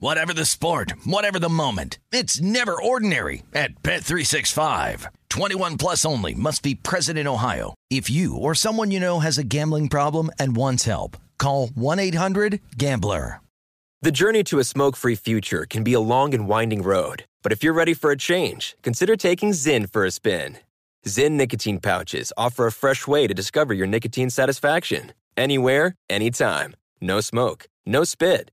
Whatever the sport, whatever the moment. It's never ordinary at Bet365. 21 plus only must be present in Ohio. If you or someone you know has a gambling problem and wants help, call 1-800-GAMBLER. The journey to a smoke free future can be a long and winding road, but if you're ready for a change, consider taking Zyn for a spin. Zyn nicotine pouches offer a fresh way to discover your nicotine satisfaction. Anywhere, anytime. No smoke, no spit,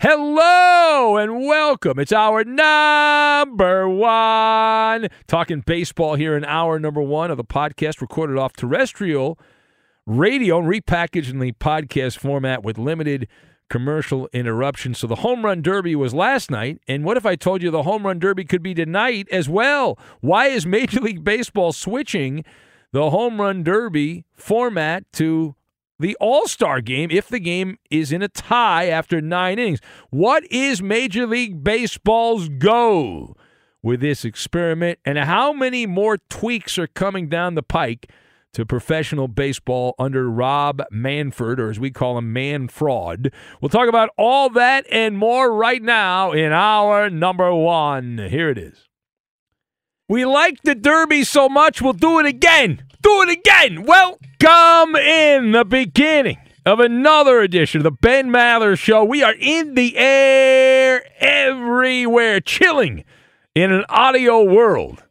Hello and welcome. It's hour number one talking baseball here in hour number one of the podcast recorded off terrestrial radio and repackaged in the podcast format with limited commercial interruption. So the home run derby was last night. And what if I told you the home run derby could be tonight as well? Why is Major League Baseball switching the home run derby format to the All Star game if the game is in a tie after nine innings. What is Major League Baseball's goal with this experiment, and how many more tweaks are coming down the pike to professional baseball under Rob Manfred, or as we call him, Man Fraud? We'll talk about all that and more right now in hour number one. Here it is. We like the Derby so much, we'll do it again. Do it again. Welcome in the beginning of another edition of the Ben Maller Show. We are in the air everywhere, chilling in an audio world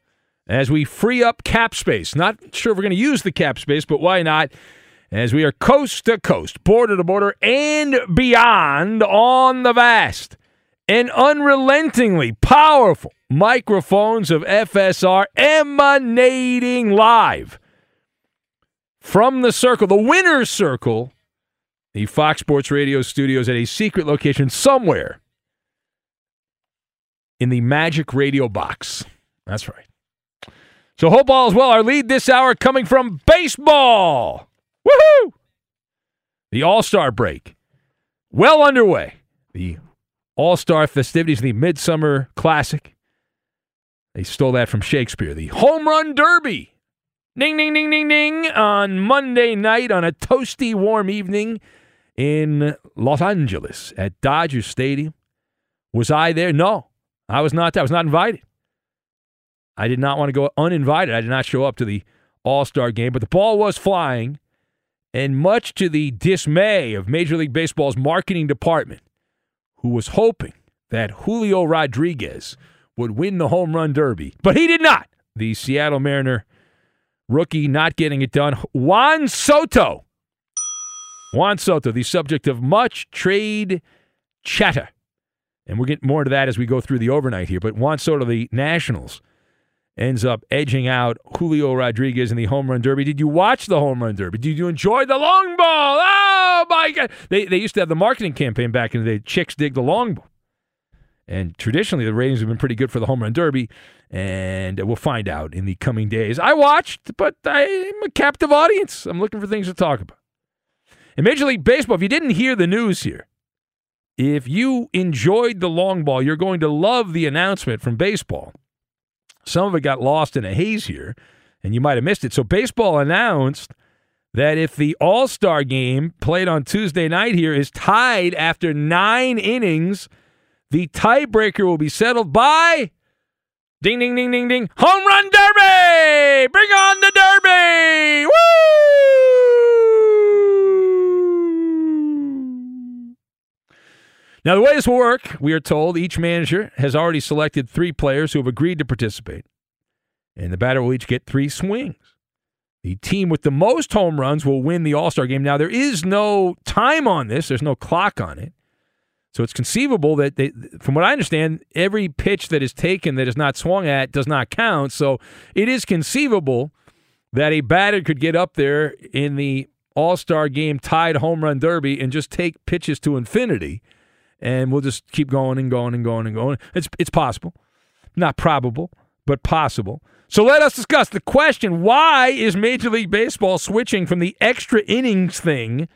as we free up cap space. Not sure if we're going to use the cap space, but why not? As we are coast to coast, border to border, and beyond on the vast and unrelentingly powerful microphones of FSR emanating live from the circle, the winner's circle, the Fox Sports Radio studios at a secret location somewhere in the Magic Radio box. That's right. So hope all is well. Our lead this hour coming from baseball. Woohoo! The All Star break well underway. The All Star festivities, the Midsummer Classic. They stole that from Shakespeare. The Home Run Derby. Ding, ding, ding, ding, ding. On Monday night on a toasty, warm evening in Los Angeles at Dodger Stadium. Was I there? No, I was not. There. I was not invited. I did not want to go uninvited. I did not show up to the All Star game, but the ball was flying And much to the dismay of Major League Baseball's marketing department, who was hoping that Julio Rodriguez would win the home run derby, but he did not. The Seattle Mariner rookie not getting it done. Juan Soto. Juan Soto, the subject of much trade chatter. And we'll get more into that as we go through the overnight here. But Juan Soto, the Nationals, ends up edging out Julio Rodriguez in the home run derby. Did you watch the home run derby? Did you enjoy the long ball? Oh my God! They they used to have the marketing campaign back in the day. Chicks dig the long ball, and traditionally the ratings have been pretty good for the home run derby. And we'll find out in the coming days. I watched, but I'm a captive audience. I'm looking for things to talk about. In Major League Baseball, if you didn't hear the news here, if you enjoyed the long ball, you're going to love the announcement from baseball. Some of it got lost in a haze here, and you might have missed it. So, baseball announced that if the All Star game played on Tuesday night here is tied after nine innings, the tiebreaker will be settled by ding, ding, ding, ding, ding, home run derby! Bring on the derby! Woo! Now, the way this will work, we are told each manager has already selected three players who have agreed to participate, and the batter will each get three swings. The team with the most home runs will win the All Star game. Now, there is no time on this, there's no clock on it. So it's conceivable that, they, from what I understand, every pitch that is taken that is not swung at does not count. So it is conceivable that a batter could get up there in the All Star game tied home run derby and just take pitches to infinity, and we'll just keep going and going and going and going. It's it's possible, not probable, but possible. So let us discuss the question: Why is Major League Baseball switching from the extra innings thing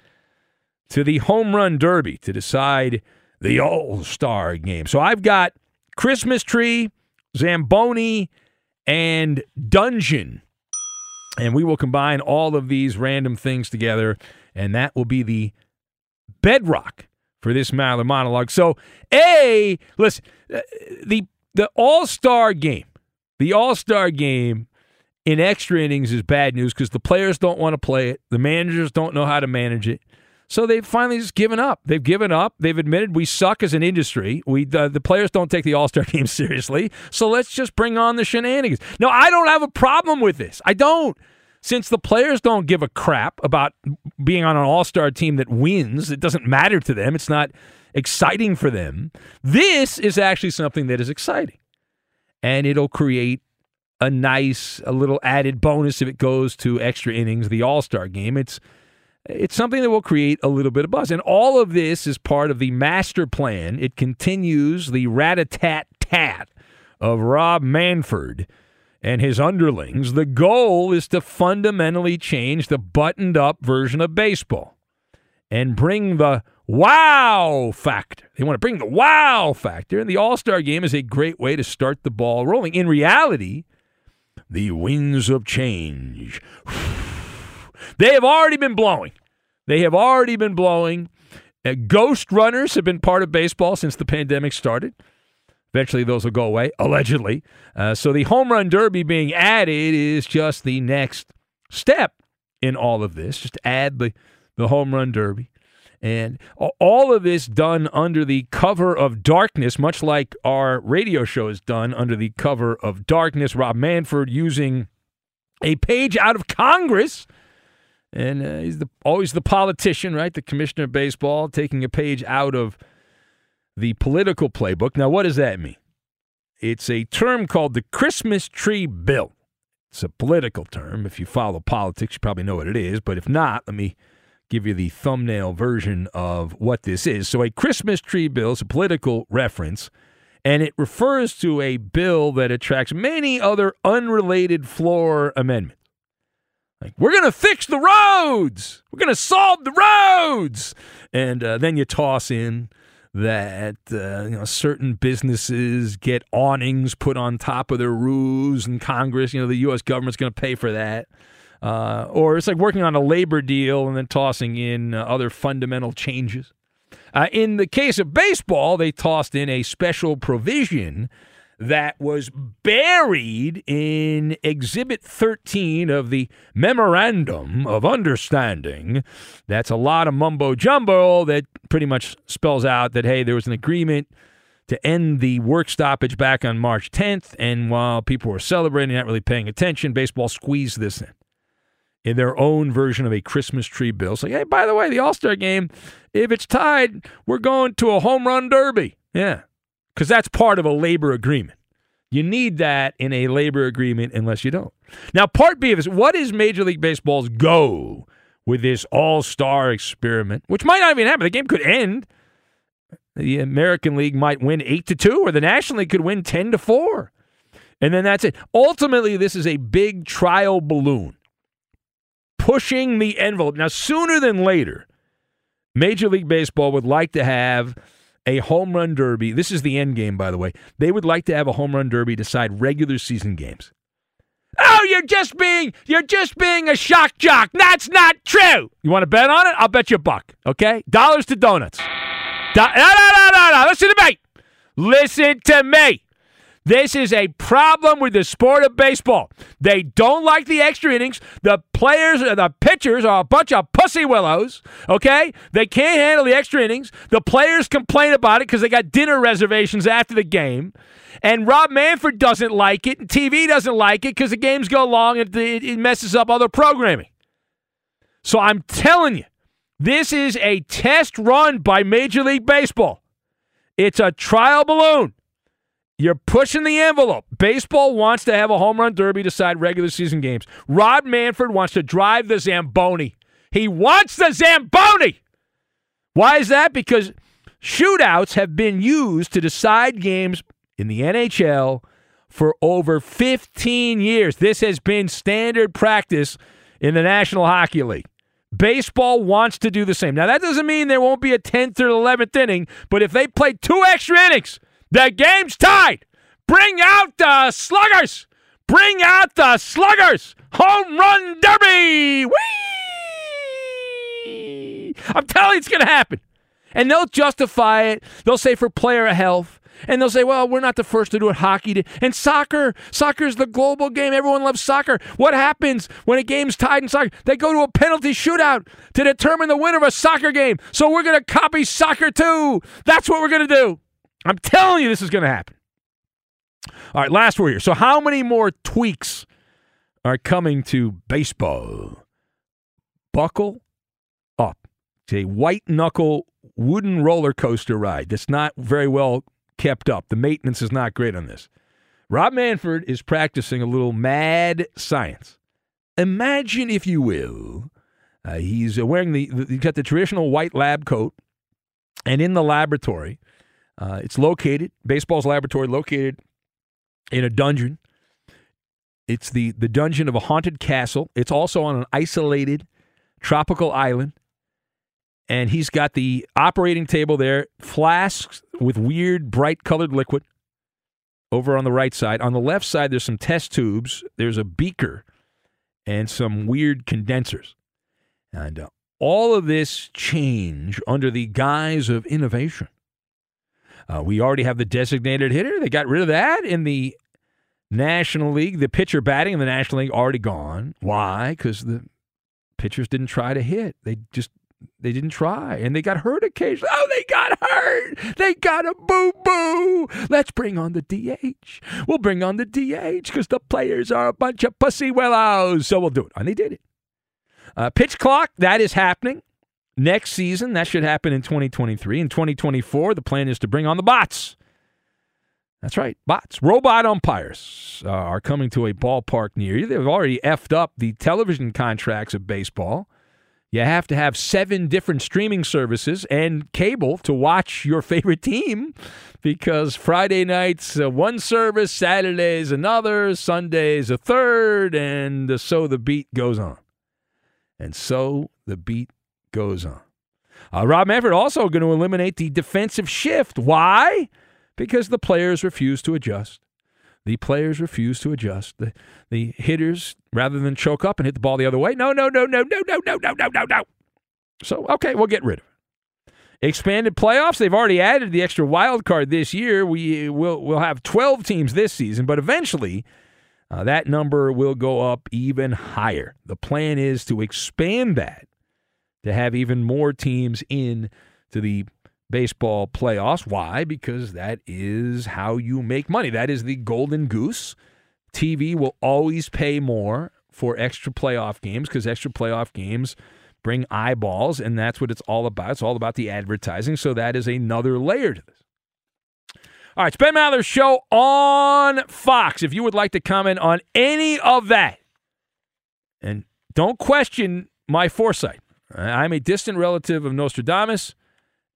to the home run derby to decide? The All Star game. So I've got Christmas tree, Zamboni, and Dungeon. And we will combine all of these random things together, and that will be the bedrock for this Maller monologue. So, A, listen, uh, the the All Star game, the All Star game in extra innings is bad news because the players don't want to play it, the managers don't know how to manage it. So they've finally just given up. They've given up. They've admitted we suck as an industry. We uh, the players don't take the All Star game seriously. So let's just bring on the shenanigans. No, I don't have a problem with this. I don't. Since the players don't give a crap about being on an All Star team that wins, it doesn't matter to them. It's not exciting for them. This is actually something that is exciting, and it'll create a nice, a little added bonus if it goes to extra innings, the All Star game. It's it's something that will create a little bit of buzz. And all of this is part of the master plan. It continues the rat a tat tat of Rob Manfred and his underlings. The goal is to fundamentally change the buttoned up version of baseball and bring the wow factor. They want to bring the wow factor, and the All Star game is a great way to start the ball rolling. In reality, the winds of change they have already been blowing. They have already been blowing. Uh, ghost runners have been part of baseball since the pandemic started. Eventually, those will go away, allegedly. Uh, so, the home run derby being added is just the next step in all of this. Just add the, the home run derby. And all of this done under the cover of darkness, much like our radio show is done under the cover of darkness. Rob Manfred using a page out of Congress and uh, he's the, always the politician, right? The commissioner of baseball, taking a page out of the political playbook. Now, what does that mean? It's a term called the Christmas Tree Bill. It's a political term. If you follow politics, you probably know what it is. But if not, let me give you the thumbnail version of what this is. So, a Christmas tree bill is a political reference, and it refers to a bill that attracts many other unrelated floor amendments. Like, we're going to fix the roads. We're going to solve the roads. And uh, then you toss in that uh, you know certain businesses get awnings put on top of their roofs, and Congress, you know, the U.S. government's going to pay for that. Uh, or it's like working on a labor deal and then tossing in uh, other fundamental changes. Uh, in the case of baseball, they tossed in a special provision that was buried in Exhibit 13 of the Memorandum of Understanding. That's a lot of mumbo jumbo that pretty much spells out that, hey, there was an agreement to end the work stoppage back on March 10th. And while people were celebrating, not really paying attention, baseball squeezed this in in their own version of a Christmas tree bill. Say, hey, by the way, the All Star game, if it's tied, we're going to a home run derby. Yeah, because that's part of a labor agreement. You need that in a labor agreement unless you don't. Now, part B of this, what is Major League Baseball's go with this all star experiment, which might not even happen? The game could end. The American League might win 8 to 2, or the National League could win 10 to 4. And then that's it. Ultimately, this is a big trial balloon pushing the envelope. Now, sooner than later, Major League Baseball would like to have a home run derby. This is the end game, by the way. They would like to have a home run derby decide regular season games. Oh, you're just being you're just being a shock jock. That's not true. You want to bet on it? I'll bet you a buck. Okay, dollars to donuts. Do- no, no, no, no, no. Listen to me. Listen to me. This is a problem with the sport of baseball. They don't like the extra innings. The players, uh, the pitchers are a bunch of pussy willows, okay? They can't handle the extra innings. The players complain about it because they got dinner reservations after the game. And Rob Manfred doesn't like it, and TV doesn't like it because the games go long and it messes up other programming. So I'm telling you, this is a test run by Major League Baseball. It's a trial balloon. You're pushing the envelope. Baseball wants to have a home run derby decide regular season games. Rob Manfred wants to drive the Zamboni. He wants the Zamboni. Why is that? Because shootouts have been used to decide games in the NHL for over 15 years. This has been standard practice in the National Hockey League. Baseball wants to do the same. Now, that doesn't mean there won't be a 10th or 11th inning, but if they play two extra innings, the game's tied. Bring out the sluggers. Bring out the sluggers. Home run derby. Whee! I'm telling you, it's going to happen. And they'll justify it. They'll say for player health. And they'll say, well, we're not the first to do it. Hockey And soccer. Soccer is the global game. Everyone loves soccer. What happens when a game's tied in soccer? They go to a penalty shootout to determine the winner of a soccer game. So we're going to copy soccer too. That's what we're going to do. I'm telling you, this is going to happen. All right, last word here. So, how many more tweaks are coming to baseball? Buckle up. It's a white knuckle wooden roller coaster ride that's not very well kept up. The maintenance is not great on this. Rob Manfred is practicing a little mad science. Imagine, if you will, uh, he's wearing the, the, he's got the traditional white lab coat, and in the laboratory, uh, it's located, baseball's laboratory, located in a dungeon. It's the, the dungeon of a haunted castle. It's also on an isolated tropical island. And he's got the operating table there, flasks with weird, bright colored liquid over on the right side. On the left side, there's some test tubes, there's a beaker, and some weird condensers. And uh, all of this change under the guise of innovation. Uh, we already have the designated hitter. They got rid of that in the National League. The pitcher batting in the National League already gone. Why? Because the pitchers didn't try to hit. They just they didn't try, and they got hurt occasionally. Oh, they got hurt. They got a boo boo. Let's bring on the DH. We'll bring on the DH because the players are a bunch of pussy willows. So we'll do it, and they did it. Uh, pitch clock that is happening. Next season, that should happen in 2023. In 2024, the plan is to bring on the bots. That's right, bots. Robot umpires uh, are coming to a ballpark near you. They've already effed up the television contracts of baseball. You have to have seven different streaming services and cable to watch your favorite team because Friday nights uh, one service, Saturdays another, Sundays a third, and so the beat goes on. And so the beat goes on. Uh, Rob Manfred also going to eliminate the defensive shift. Why? Because the players refuse to adjust. The players refuse to adjust. The, the hitters, rather than choke up and hit the ball the other way, no, no, no, no, no, no, no, no, no, no, no. So, okay, we'll get rid of it. expanded playoffs. They've already added the extra wild card this year. We will we'll have 12 teams this season, but eventually uh, that number will go up even higher. The plan is to expand that to have even more teams in to the baseball playoffs. Why? Because that is how you make money. That is the golden goose. TV will always pay more for extra playoff games because extra playoff games bring eyeballs, and that's what it's all about. It's all about the advertising. So that is another layer to this. All right, it's Ben Maller's show on Fox. If you would like to comment on any of that, and don't question my foresight. I'm a distant relative of Nostradamus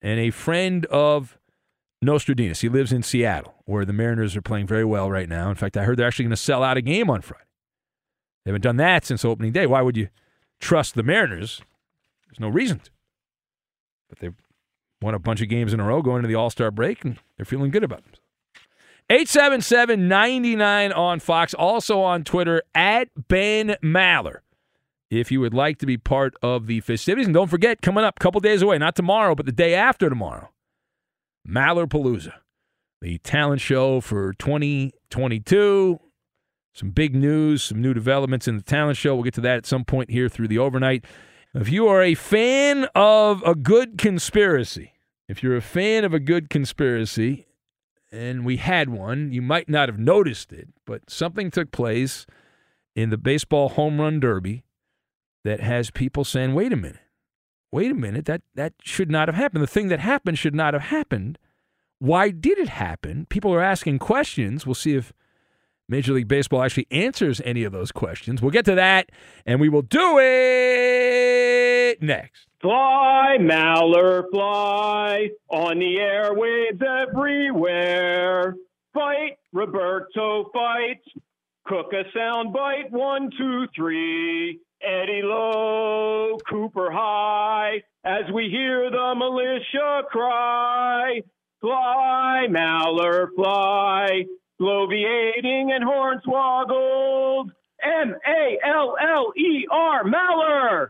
and a friend of Nostradamus. He lives in Seattle, where the Mariners are playing very well right now. In fact, I heard they're actually going to sell out a game on Friday. They haven't done that since opening day. Why would you trust the Mariners? There's no reason to. But they've won a bunch of games in a row going into the All Star break, and they're feeling good about themselves. 877 99 on Fox, also on Twitter at Ben Maller if you would like to be part of the festivities. And don't forget, coming up a couple days away, not tomorrow, but the day after tomorrow, Maller Palooza, the talent show for 2022. Some big news, some new developments in the talent show. We'll get to that at some point here through the overnight. If you are a fan of a good conspiracy, if you're a fan of a good conspiracy, and we had one, you might not have noticed it, but something took place in the baseball home run derby that has people saying, wait a minute, wait a minute, that, that should not have happened. The thing that happened should not have happened. Why did it happen? People are asking questions. We'll see if Major League Baseball actually answers any of those questions. We'll get to that, and we will do it next. Fly, Maller, fly on the airwaves everywhere. Fight, Roberto, fight. Cook a sound bite, one, two, three. Eddie Low, Cooper High, as we hear the militia cry. Fly, Maller, fly, bloviating and hornswoggled. M A L L E R, Maller.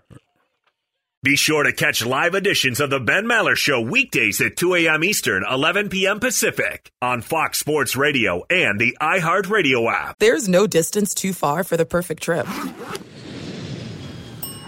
Be sure to catch live editions of The Ben Maller Show weekdays at 2 a.m. Eastern, 11 p.m. Pacific on Fox Sports Radio and the iHeartRadio app. There's no distance too far for the perfect trip.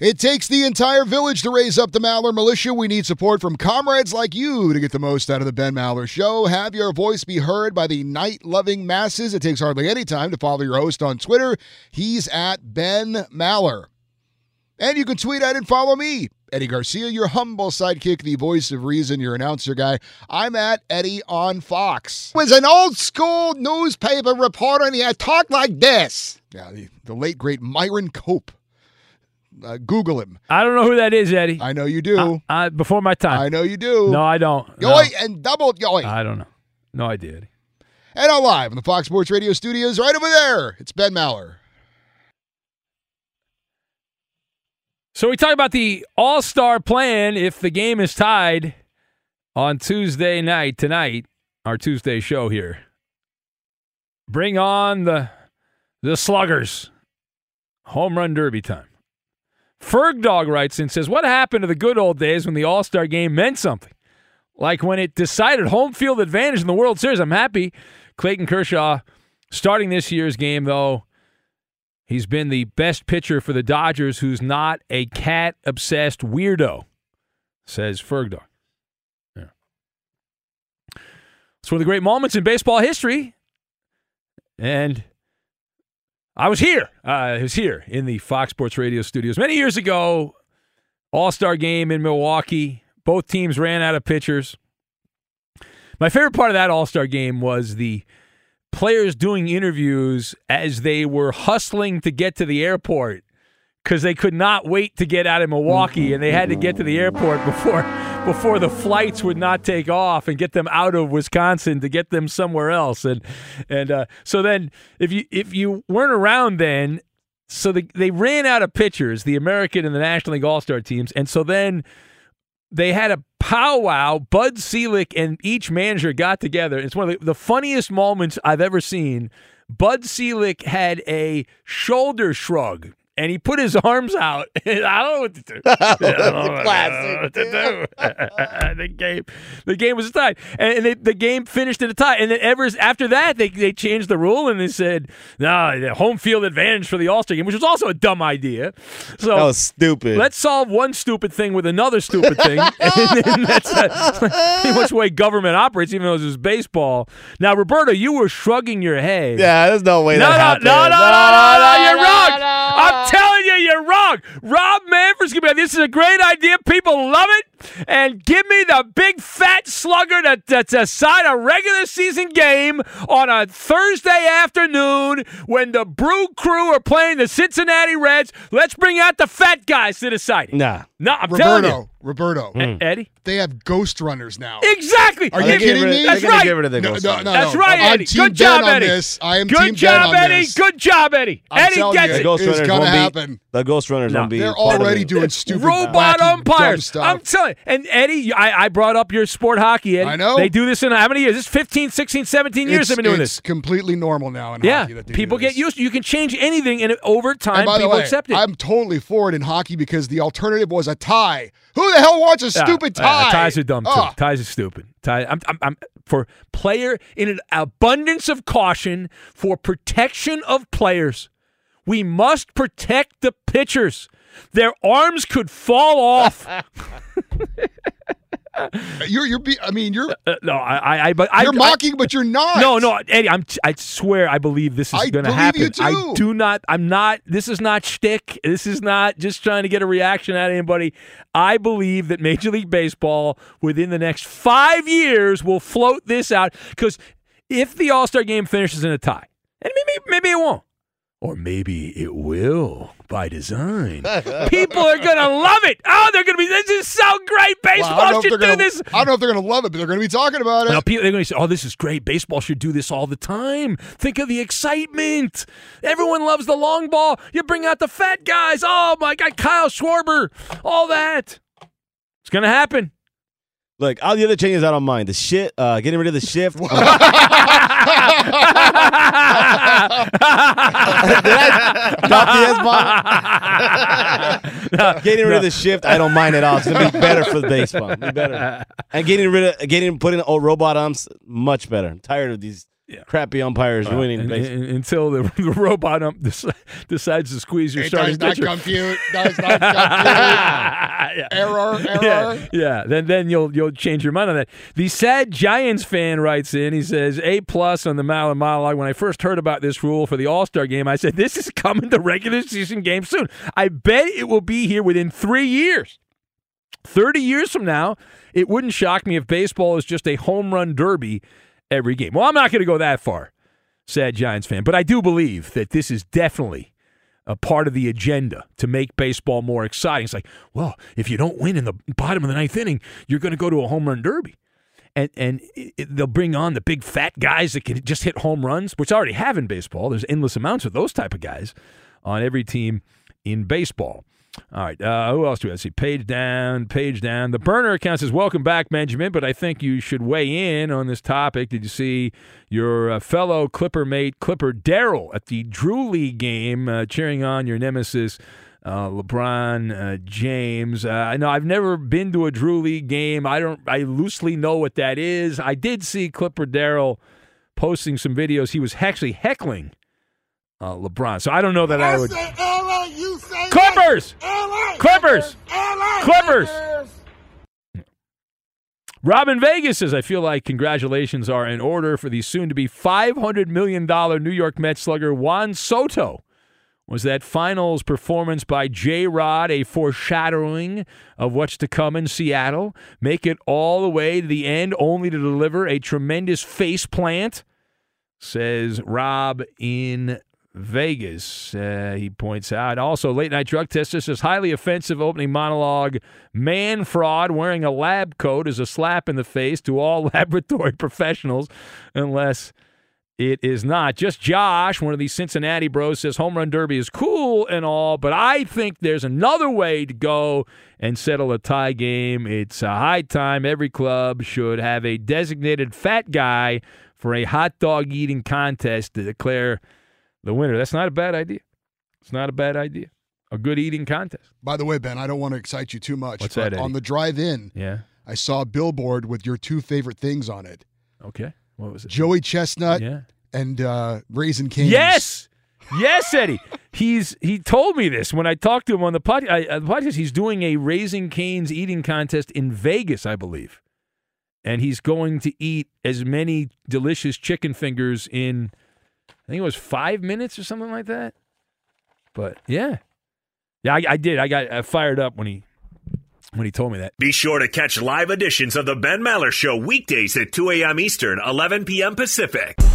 It takes the entire village to raise up the Maller militia. We need support from comrades like you to get the most out of the Ben Maller Show. Have your voice be heard by the night loving masses. It takes hardly any time to follow your host on Twitter. He's at Ben Maller. And you can tweet at and follow me, Eddie Garcia, your humble sidekick, the voice of reason, your announcer guy. I'm at Eddie on Fox. Was an old school newspaper reporter, and he had talked like this. Yeah, the, the late great Myron Cope. Uh, Google him. I don't know who that is, Eddie. I know you do. Uh, before my time. I know you do. No, I don't. Yoy No. and double yoy. I don't know. No idea, Eddie. and now live in the Fox Sports Radio studios, right over there. It's Ben Maller. So we talk about the All Star plan if the game is tied on Tuesday night tonight, our Tuesday show here. Bring on the the sluggers. Home run derby time. Ferg Dog writes and says, What happened to the good old days when the All Star game meant something? Like when it decided home field advantage in the World Series. I'm happy Clayton Kershaw starting this year's game, though. He's been the best pitcher for the Dodgers who's not a cat obsessed weirdo, says Fergdog. Yeah. It's one of the great moments in baseball history. And I was here. Uh, I was here in the Fox Sports Radio studios many years ago. All Star game in Milwaukee. Both teams ran out of pitchers. My favorite part of that All Star game was the players doing interviews as they were hustling to get to the airport because they could not wait to get out of Milwaukee and they had to get to the airport before before the flights would not take off and get them out of Wisconsin to get them somewhere else and and uh, so then if you if you weren't around then so the, they ran out of pitchers the American and the National League All Star teams and so then they had a powwow. Bud Selig and each manager got together. It's one of the, the funniest moments I've ever seen. Bud Selig had a shoulder shrug. And he put his arms out. I don't know what to do. I don't know classic. what to do. the game, the game was tied, and they, the game finished in a tie. And then ever after that, they they changed the rule and they said, "No, the home field advantage for the All Star game," which was also a dumb idea. So That was stupid. Let's solve one stupid thing with another stupid thing. and that's pretty much the way government operates, even though this is baseball. Now, Roberto, you were shrugging your head. yeah, there's no way No, that no, happened. no, no, no, no, no, you're wrong. I'm telling you, you, you're wrong. Rob gonna be like, this is a great idea. People love it. And give me the big fat slugger to, to, to decide a regular season game on a Thursday afternoon when the Brew Crew are playing the Cincinnati Reds. Let's bring out the fat guys to decide. it. Nah. No, I'm telling you. Roberto, Roberto, E- hmm. Eddie? they have ghost runners now. Exactly. Are Are you kidding me? That's right. get rid of the No, ghost no, runners. no, That's no. right, I'm Eddie. Good job, Eddie. this. I am Good Team job, Ben on Eddie. this. Good job, Eddie. I'm Eddie gets you, The it. ghost It's runners gonna won't be. The ghost runners No. won't be. They're part of already it. Doing stupid Robot wacky, umpires. I'm telling you. And Eddie, I, I brought up your sport hockey, Eddie. I know. They do this in how many years? This is 15, 16, 17 years it's, they've been doing this. it's this. completely normal now in Yeah. hockey. They People get used to You can change anything, and over And time, the people way, accept it. I'm totally for it in hockey because the alternative was a tie. Who the hell wants a Yeah, stupid yeah, tie? ties are dumb, too. Ah. Ties are stupid. Tie, I'm, I'm, I'm for player in an abundance of caution for protection of players. We must protect the pitchers. Their arms could fall off. You're, you're. Be, I mean, you're. Uh, no, I, I, I but I, You're I- mocking, but you're not. No, no, Eddie. I'm. I swear, I believe this is I going to happen. you I do not. I'm not. This is not shtick. This is not just trying to get a reaction out of anybody. I believe that Major League Baseball, within the next five years, will float this out. Because if the All Star Game finishes in a tie, and maybe maybe it won't, or maybe it will by design. People are going to love it. Oh, they're going to be. This is so great. Well, I don't Baseball know if should do gonna- this. I don't know if they're going to love it, but they're going to be talking about it. Now, people, they're going to say, oh, this is great. Baseball should do this all the time. Think of the excitement. Everyone loves the long ball. You bring out the fat guys. Oh, my God, Kyle Schwarber, all that. It's going to happen. Look, all the other changes I don't mind. The shit, uh, getting rid of the shift. Did I drop the S bomb? getting rid of the shift, I don't mind at all. It's gonna be better for the baseball. Be better. And getting rid of getting putting old robot arms, much better. I'm tired of these crappy umpires uh, winning And- and- until the, the robot ump deci- decides to squeeze your It starting does not pitcher. compute. Does not compute. Yeah. Error. Error. Yeah, yeah. Then then you'll you'll change your mind on that. The sad Giants fan writes in. He says A plus on the Maller monologue. When I first heard about this rule for the All Star game, I said this is coming to regular season game soon. I bet it will be here within three years. Thirty years from now, it wouldn't shock me if baseball is just a home run derby every game. Well, I'm not going to go that far, sad Giants fan, but I do believe that this is definitely a part of the agenda to make baseball more exciting. It's like, well, if you don't win in the bottom of the ninth inning, you're going to go to a home run derby. And, and it, they'll bring on the big fat guys that can just hit home runs, which I already have in baseball. There's endless amounts of those type of guys on every team in baseball. All right, uh, who else do we have? See, page down, page down. The burner account says, "Welcome back, Benjamin." But I think you should weigh in on this topic. Did you see your uh, fellow Clipper mate Clipper Daryl at the Drew League game, uh, cheering on your nemesis uh, LeBron uh, James? Uh, I know I've never been to a Drew League game. I don't. I loosely know what that is. I did see Clipper Daryl posting some videos. He was actually heckling uh, LeBron. So I don't know that I would. Clippers! Clippers! Clippers! Robin Vegas says, I feel like congratulations are in order for the soon to be $500 million New York Mets slugger Juan Soto. Was that finals performance by J Rod a foreshadowing of what's to come in Seattle? Make it all the way to the end only to deliver a tremendous face plant? Says Rob in Vegas. Uh, he points out. Also, late night drug tester says highly offensive opening monologue. Man fraud wearing a lab coat is a slap in the face to all laboratory professionals, unless it is not. Just Josh, one of these Cincinnati bros, says home run derby is cool and all, but I think there's another way to go and settle a tie game. It's a high time every club should have a designated fat guy for a hot dog eating contest to declare the winner. That's not a bad idea. It's not a bad idea. A good eating contest. By the way, Ben, I don't want to excite you too much. What's but that, On the drive in, Yeah. I saw a billboard with your two favorite things on it Okay. What was it? Joey Chestnut Yeah. and uh, Raising Canes. Yes. Yes, Eddie. He's he told me this when I talked to him on the, pod, I, uh, the podcast. He's doing a Raising Canes eating contest in Vegas, I believe, and he's going to eat as many delicious chicken fingers in, I think it was five minutes or something like that. But yeah, Yeah, I, I did. I got uh, fired up when he when he told me that. Be sure to catch live editions of the Ben Maller Show weekdays at 2 a.m. Eastern, 11 p.m. Pacific.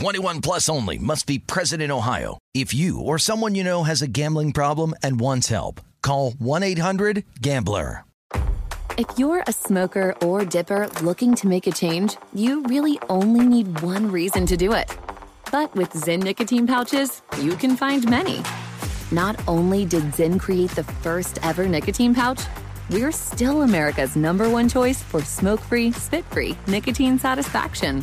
21 plus only must be present in Ohio. If you or someone you know has a gambling problem and wants help, call 1-800-GAMBLER. If you're a smoker or dipper looking to make a change, you really only need one reason to do it. But with Zyn nicotine pouches, you can find many. Not only did Zyn create the first ever nicotine pouch, we're still America's number one choice for smoke free, spit free nicotine satisfaction.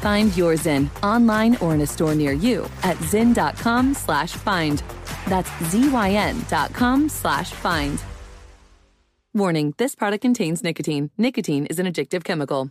Find your Zyn online or in a store near you at zyn.com slash find. That's Z-Y-N dot com slash find. Warning, this product contains nicotine. Nicotine is an addictive chemical.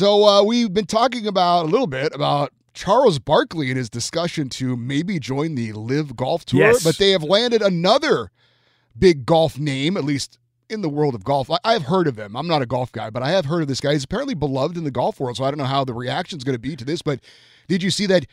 So uh, we've been talking about a little bit about Charles Barkley and his discussion to maybe join the LIV Golf Tour, Yes. but they have landed another big golf name, at least in the world of golf. I, I've heard of him. I'm not a golf guy, but I have heard of this guy. He's apparently beloved in the golf world, so I don't know how the reaction's going to be to this. But did you see that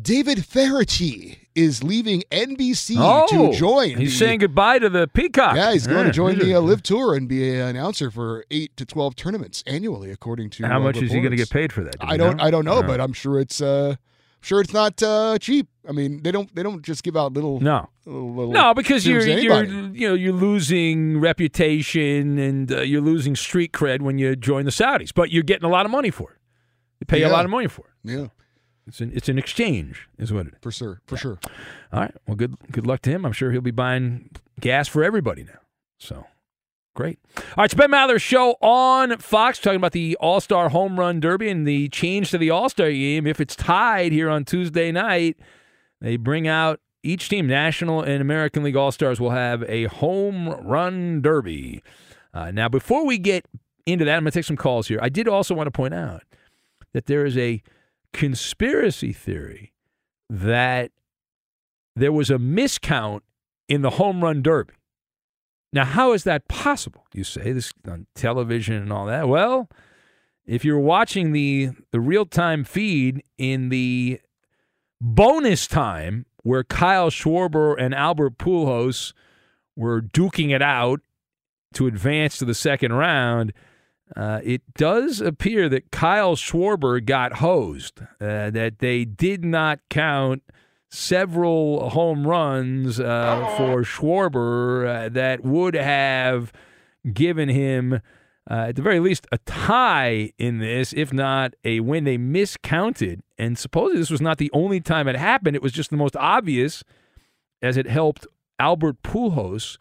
David Feherty is leaving NBC Oh, to join? He's the- saying goodbye to the Peacock. Yeah, he's going to join the uh, LIV Tour and be an announcer for eight to twelve tournaments annually, according to How uh, much is he going to get paid for that? Do I don't. know? I don't know, No. but I'm sure it's. uh Sure, it's not uh, cheap. I mean, they don't. They don't just give out little. No. Little, little No, because you're you're you know you're losing reputation and uh, you're losing street cred when you join the Saudis, but you're getting a lot of money for it. You pay a lot of money for it. Yeah, It's an it's an exchange, is what it is. for sure. For sure. All right. Well, good good luck to him. I'm sure he'll be buying gas for everybody now. So great. All right, it's Ben Maller's show on Fox talking about the All Star Home Run Derby and the change to the All Star game. If it's tied here on Tuesday night, they bring out each team, National and American League All Stars, will have a home run derby. Uh, now, before we get into that, I'm going to take some calls here. I did also want to point out that there is a conspiracy theory that there was a miscount in the home run derby. Now, how is that possible? You say this on television and all that. Well, if you're watching the the real time feed in the bonus time where Kyle Schwarber and Albert Pujols were duking it out to advance to the second round, uh, it does appear that Kyle Schwarber got hosed. Uh, that they did not count several home runs uh, for Schwarber uh, that would have given him, uh, at the very least, a tie in this, if not a win. They miscounted, and supposedly this was not the only time it happened. It was just the most obvious, as it helped Albert Pujols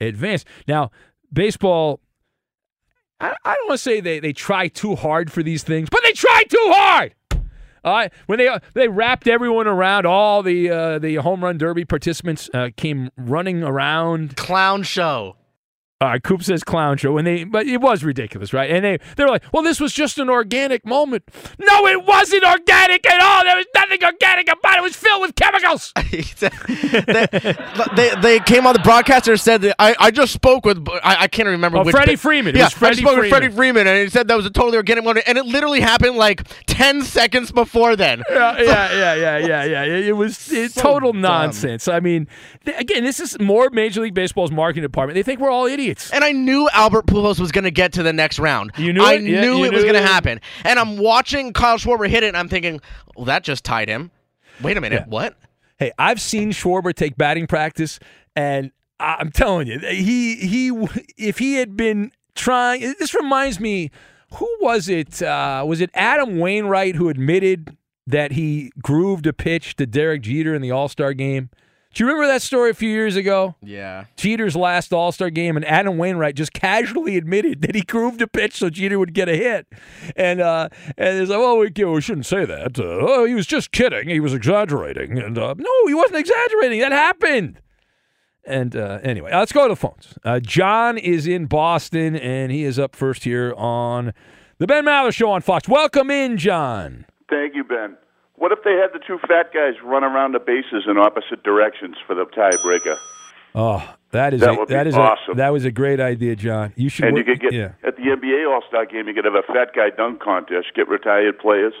advance. Now, baseball. I, I don't want to say they, they try too hard for these things, but they try too hard. When they they wrapped everyone around, all the uh, the home run derby participants uh, came running around. Clown show. All right, Coop says clown show, and they but it was ridiculous, right? And they they were like, well, this was just an organic moment. No, it wasn't organic at all. There was nothing organic about it. It was filled with chemicals. they, they they, came on the broadcaster and said that I, I just spoke with I, I can't remember Oh, which Freddie Freeman. It Yeah, was Freddie I spoke with Freeman. Freddie Freeman and he said that was a totally organic moment, and it literally happened like ten seconds before then. yeah, yeah, yeah, yeah, yeah, yeah. It, was it, total nonsense. I mean, th- again, this is more Major League Baseball's marketing department. They think we're all idiots. And I knew Albert Pujols was going to get to the next round. You knew I it? Yeah, knew it was going to happen. And I'm watching Kyle Schwarber hit it, and I'm thinking, well, that just tied him. Wait a minute, Yeah. what? Hey, I've seen Schwarber take batting practice, and I'm telling you, he he if he had been trying, this reminds me, who was it? Uh, was it Adam Wainwright who admitted that he grooved a pitch to Derek Jeter in the All Star game? Do you remember that story a few years ago? Yeah. Jeter's last All Star game, and Adam Wainwright just casually admitted that he grooved a pitch so Jeter would get a hit. And uh, and it's like, well, we, we shouldn't say that. Uh, oh, he was just kidding. He was exaggerating. And uh, no, he wasn't exaggerating. That happened. And uh, anyway, let's go to the phones. Uh, John is in Boston, and he is up first here on the Ben Maller Show on Fox. Welcome in, John. Thank you, Ben. What if they had the two fat guys run around the bases in opposite directions for the tiebreaker? Oh, that is That a, would be that is awesome. a, that was a great idea, John. You should and work, you could get yeah. at the NBA All Star game, you could have a fat guy dunk contest. Get retired players,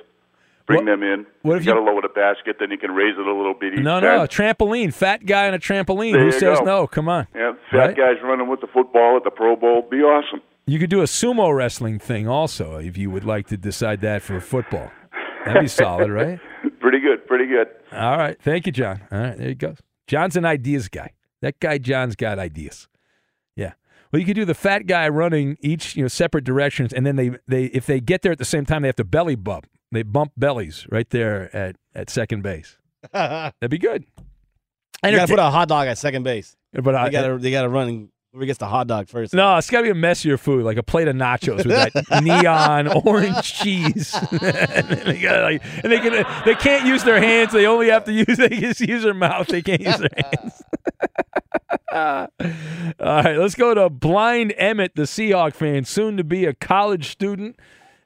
bring them in. what if you if got you- to lower the basket, then you can raise it a little bit. No, time. no, a trampoline. Fat guy on a trampoline. There Who you says go. no? Come on. Yeah, fat Right? guys running with the football at the Pro Bowl. Be awesome. You could do a sumo wrestling thing also if you would like to decide that for football. That'd be solid, right? Pretty good, pretty good. All right. Thank you, John. All right, there you go. John's an ideas guy. That guy John's got ideas. Yeah. Well, you could do the fat guy running each, you know, separate directions, and then they, they if they get there at the same time, they have to belly bump. They bump bellies right there at, at second base. That'd be good. And you gotta put a hot dog at second base. But I- they gotta they gotta run. Whoever gets the hot dog first. No, it's got to be a messier food, like a plate of nachos with that neon orange cheese. and, they gotta, like, and they can they can't use their hands. They only have to use they just use their mouth. They can't use their hands. All right, let's go to Blind Emmett, the Seahawk fan, soon to be a college student,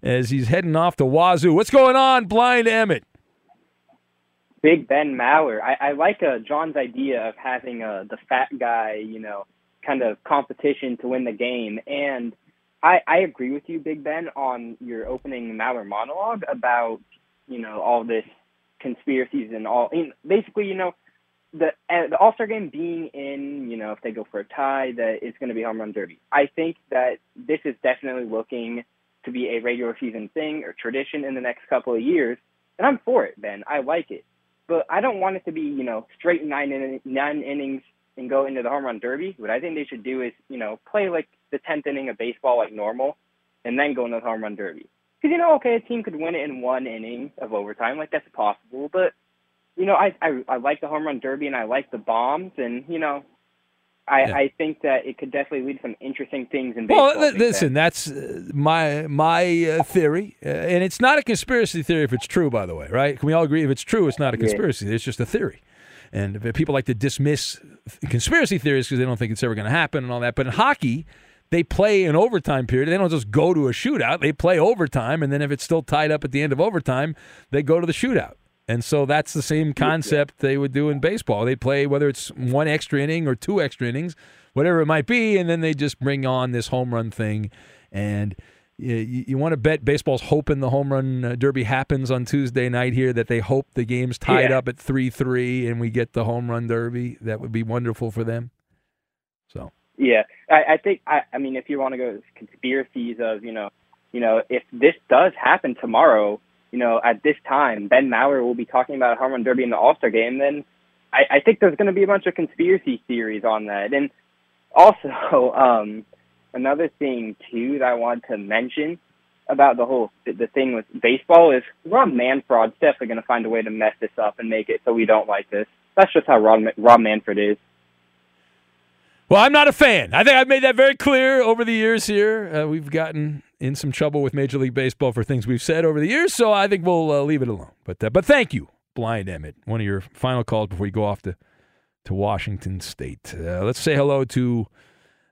as he's heading off to Wazoo. What's going on, Blind Emmett? Big Ben Maller. I, I like uh, John's idea of having uh, the fat guy, you know, kind of competition to win the game. And I, I agree with you, Big Ben, on your opening Maller monologue about you know all this conspiracies and all. Know, basically, you know, the uh, the All Star game being in, you know, if they go for a tie, that it's going to be home run derby. I think that this is definitely looking to be a regular season thing or tradition in the next couple of years, and I'm for it, Ben. I like it, but I don't want it to be, you know, straight nine in, nine innings and go into the home run derby. What I think they should do is, you know, play like the tenth inning of baseball like normal, and then go into the home run derby. Because you know, okay, a team could win it in one inning of overtime, like that's possible, but you know, I, I I like the home run derby and I like the bombs and you know, I Yeah. I think that it could definitely lead to some interesting things in baseball. Well, li- listen, that's uh, my my uh, theory, uh, and it's not a conspiracy theory if it's true. By the way, right? Can we all agree if it's true, it's not a Yeah. conspiracy? It's just a theory. And people like to dismiss conspiracy theories because they don't think it's ever going to happen and all that, but in hockey, they play an overtime period. They don't just go to a shootout. They play overtime, and then if it's still tied up at the end of overtime, they go to the shootout. And so that's the same concept they would do in baseball. They play whether it's one extra inning or two extra innings, whatever it might be, and then they just bring on this home run thing. And you, you want to bet baseball's hoping the home run uh, derby happens on Tuesday night here, that they hope the game's tied Yeah. up at 3 3 and we get the home run derby. That would be wonderful for them. So. Yeah, I, I think I, I mean if you want to go conspiracies of you know, you know if this does happen tomorrow, you know at this time Ben Maller will be talking about a home run derby in the All Star game. Then I, I think there's going to be a bunch of conspiracy theories on that. And also um, another thing too that I want to mention about the whole the thing with baseball is Rob Manfred's definitely going to find a way to mess this up and make it so we don't like this. That's just how Rob Rob Manfred is. Well, I'm not a fan. I think I've made that very clear over the years here. Uh, we've gotten in some trouble with Major League Baseball for things we've said over the years, so I think we'll uh, leave it alone. But uh, but thank you, Blind Emmett. One of your final calls before you go off to to Washington State. Uh, let's say hello to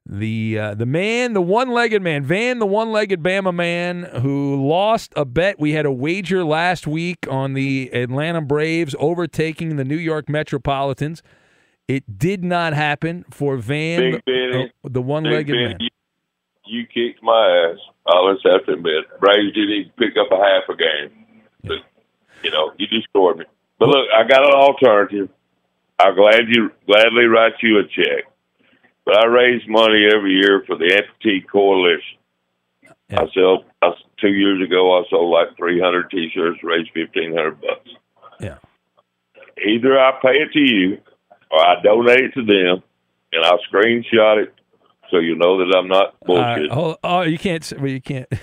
the uh, the man, the one-legged man, Van, the one-legged Bama man who lost a bet. We had a wager last week on the Atlanta Braves overtaking the New York Metropolitans. It did not happen for Van, Benny. the, the one-legged Big Ben, man. You, you kicked my ass. I'll just have to admit. Braves didn't even pick up a half a game. But, you know, you destroyed me. But look, I got an alternative. I'll glad you gladly write you a check. But I raise money every year for the Amputee Coalition. I sell. I, two years ago, I sold like three hundred T-shirts, raised fifteen hundred bucks. Yeah. Either I pay it to you, or I donate it to them, and I'll screenshot it so you know that I'm not bullshit. Uh, hold- oh, you can't. say- Well, you can't.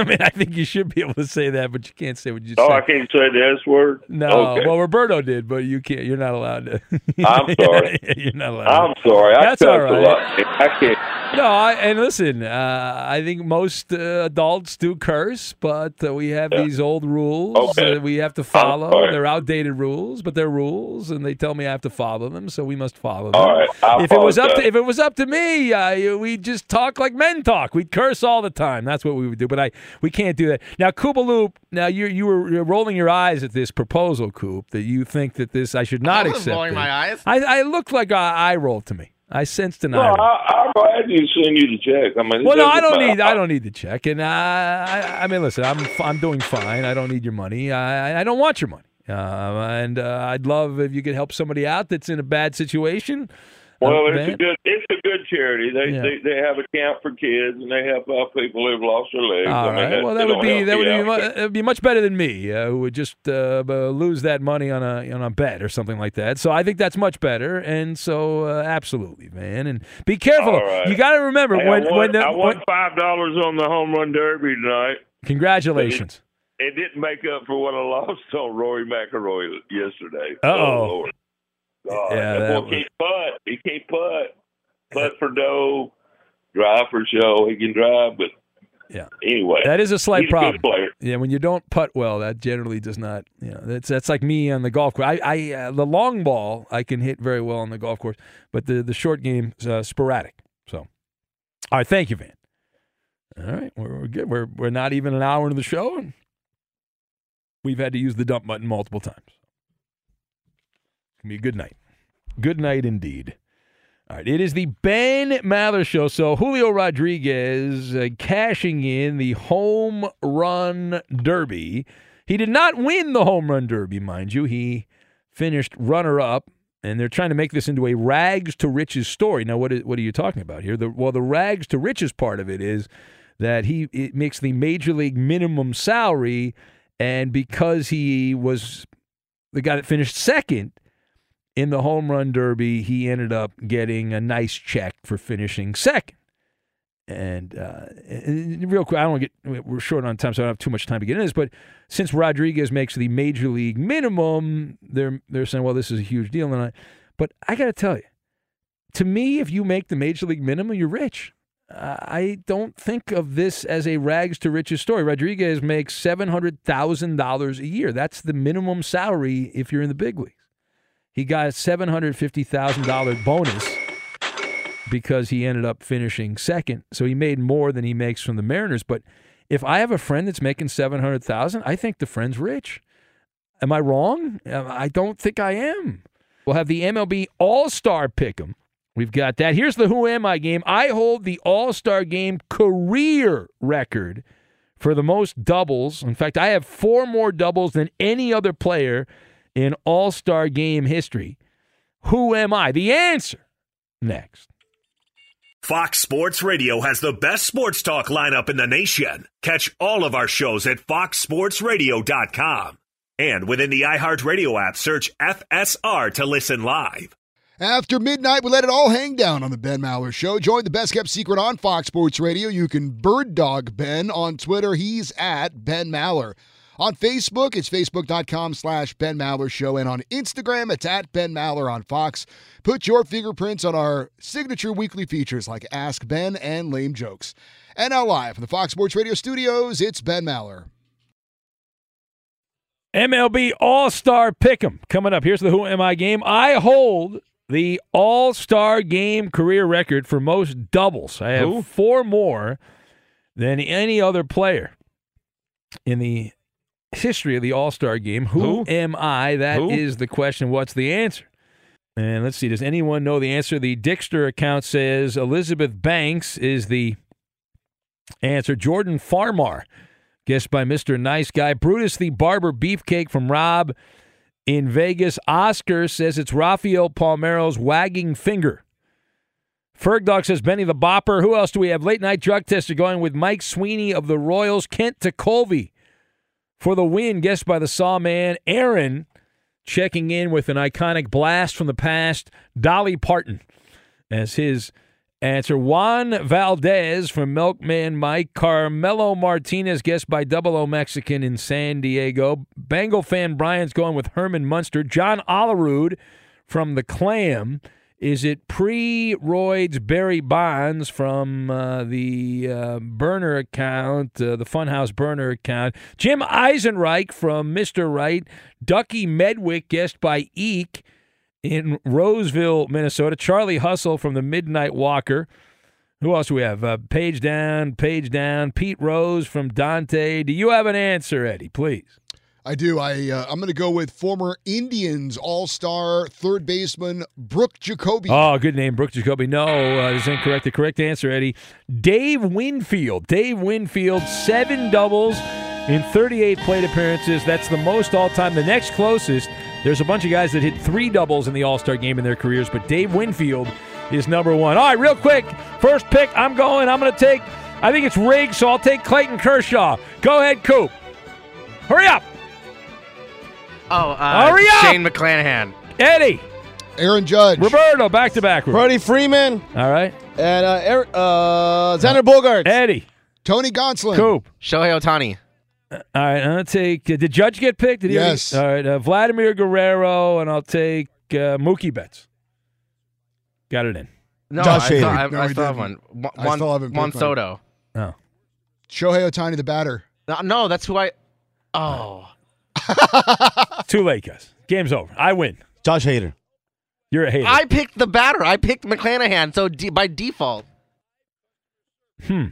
I mean, I think you should be able to say that, but you can't say what you oh, said. Oh, I can't say the S word. No, Okay. well, Roberto did, but you can't. You're not allowed to. I'm sorry. you're not allowed. I'm sorry. I That's all right. I can't. No, I, and listen, uh, I think most uh, adults do curse, but uh, we have these old rules Okay. uh, we have to follow. sorry. They're outdated rules, but they're rules, and they tell me I have to follow them, so we must follow them. All right. I if it was up to if it was up to me, uh, we'd just talk like men talk. We'd curse all the time. That's what we would do. But I we can't do that. Now, Koopa Loop. Now you you were you're rolling your eyes at this proposal, Coop. That you think that this I should not I wasn't accept. rolling it. my eyes. I, I looked like a eye roll to me. I sensed an No, eye. I, I'm glad you send you the check. I mean, Well, no, I don't matter. need. I don't need the check, and uh, I, I mean, listen, I'm I'm doing fine. I don't need your money. I I don't want your money. Uh, and uh, I'd love if you could help somebody out that's in a bad situation. Well, it's a good it's a good charity. They Yeah. they, they have a camp for kids and they help out people who've lost their legs. All I mean, right. Well, that would be that would be, it'd be much better than me, uh, who would just uh, lose that money on a on a bet or something like that. So I think that's much better. And so, uh, absolutely, man. And be careful. Right. You got to remember Hey, when I won, when, the, I won when- five dollars on the home run derby tonight. Congratulations. It didn't make up for what I lost on Rory McIlroy yesterday. Uh-oh. Oh, Lord. God, Yeah, that was-. He can't putt. Putt for dough, drive for show. He can drive, but Yeah. anyway, That is a slight problem. A. Yeah, when you don't putt well, that generally does not. You know, that's that's like me on the golf course. I, I uh, the long ball I can hit very well on the golf course, but the the short game is uh, sporadic. So, all right, thank you, Van. All right, we're, we're good. We're we're not even an hour into the show, and we've had to use the dump button multiple times. It's gonna be a good night. Good night indeed. All right, it is the Ben Maller Show. So Julio Rodriguez uh, cashing in the home run derby. He did not win the home run derby, mind you. He finished runner up, and they're trying to make this into a rags to riches story. Now, what is, what are you talking about here? The, well, the rags to riches part of it is that he it makes the major league minimum salary, and because he was the guy that finished second in the home run derby, he ended up getting a nice check for finishing second. And, uh, and real quick, I don't get we're short on time, so I don't have too much time to get into this. But since Rodriguez makes the major league minimum, they're they're saying, well, this is a huge deal. And I, but I got to tell you, to me, if you make the major league minimum, you're rich. I don't think of this as a rags to riches story. Rodriguez makes seven hundred thousand dollars a year. That's the minimum salary if you're in the big leagues. He got a seven hundred fifty thousand dollar bonus because he ended up finishing second. So he made more than he makes from the Mariners. But if I have a friend that's making seven hundred thousand, I think the friend's rich. Am I wrong? Uh, I don't think I am. We'll have the MLB All Star Pick'em. We've got that. Here's the Who Am I game. I hold the All Star Game career record for the most doubles. In fact, I have four more doubles than any other player in All Star Game history. Who am I? The answer next. Fox Sports Radio has the best sports talk lineup in the nation. Catch all of our shows at foxsportsradio.com. And within the iHeartRadio app, search FSR to listen live. After midnight, we let it all hang down on the Ben Maller Show. Join the best kept secret on Fox Sports Radio. You can bird dog Ben on Twitter. He's at Ben Maller. On Facebook, it's facebook.com slash Ben Maller Show. And on Instagram, it's at Ben Maller on Fox. Put your fingerprints on our signature weekly features like Ask Ben and Lame Jokes. And now live from the Fox Sports Radio studios, it's Ben Maller. MLB All Star Pick'em coming up. Here's the Who Am I game. I hold the All Star Game career record for most doubles. I have Who? four more than any other player in the history of the All Star Game. Who, Who? am I? That is Who? the question. What's the answer? And let's see. Does anyone know the answer? The Dickster account says Elizabeth Banks is the answer. Jordan Farmar, guessed by Mr. Nice Guy. Brutus the Barber Beefcake from Rob in Vegas. Oscar says it's Rafael Palmeiro's wagging finger. Fergdog says Benny the Bopper. Who else do we have? Late night drug tester going with Mike Sweeney of the Royals. Kent to Colby for the win, guessed by the Sawman. Aaron checking in with an iconic blast from the past. Dolly Parton as his answer. Juan Valdez from Milkman Mike. Carmelo Martinez, guessed by Double O Mexican in San Diego. Bengal fan Brian's going with Herman Munster. John Olerud from the Clam. Is it pre Royds Barry Bonds from uh, the uh, burner account, uh, the Funhouse burner account? Jim Eisenreich from Mr. Right. Ducky Medwick, guest by Eek in Roseville, Minnesota. Charlie Hustle from the Midnight Walker. Who else do we have? Uh, page down, page down. Pete Rose from Dante. Do you have an answer, Eddie? Please. I do. I uh, I'm going to go with former Indians All-Star third baseman Brook Jacoby. Oh, good name, Brook Jacoby. No, uh, that's incorrect. The correct answer, Eddie. Dave Winfield. Dave Winfield, seven doubles in 38 plate appearances. That's the most all time. The next closest, there's a bunch of guys that hit three doubles in the All Star game in their careers, but Dave Winfield is number one. All right, real quick. First pick, I'm going. I'm going to take, I think it's Riggs, so I'll take Clayton Kershaw. Go ahead, Coop. Hurry up. Oh, uh, Hurry up! Shane McClanahan. Eddie. Aaron Judge. Roberto, back to back. Freddie Freeman. All right. And uh, Eric, uh, Xander Bogaerts. Eddie. Tony Gonsolin. Coop. Shohei Ohtani. All right, I'm gonna take. Uh, did Judge get picked? Did he already- Yes. All right, uh, Vladimir Guerrero, and I'll take uh, Mookie Betts. Got it in. No, Josh I, still, Hader. I, No, I still have didn't. one. Juan, I still haven't Juan picked mine. Soto. Oh. Shohei Ohtani, the batter. No, no, that's who I. Oh. Too late, guys. Game's over. I win. Josh Hader. You're a hater. I picked the batter. I picked McClanahan, so de- by default. hmm.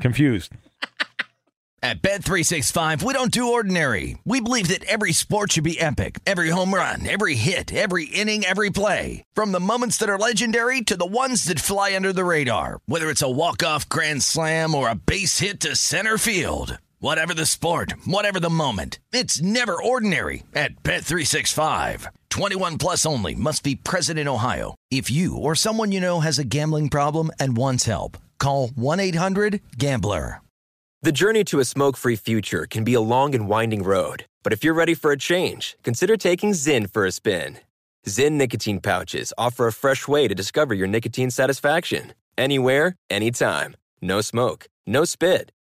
Confused. At Bet365, we don't do ordinary. We believe that every sport should be epic. Every home run, every hit, every inning, every play. From the moments that are legendary to the ones that fly under the radar. Whether it's a walk-off grand slam or a base hit to center field. Whatever the sport, whatever the moment. It's never ordinary at Bet365. 21 plus only must be present in Ohio. If you or someone you know has a gambling problem and wants help, call 1-800-GAMBLER. The journey to a smoke free future can be a long and winding road, but if you're ready for a change, consider taking Zyn for a spin. Zyn nicotine pouches offer a fresh way to discover your nicotine satisfaction anywhere, anytime. No smoke, no spit,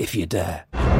if you dare.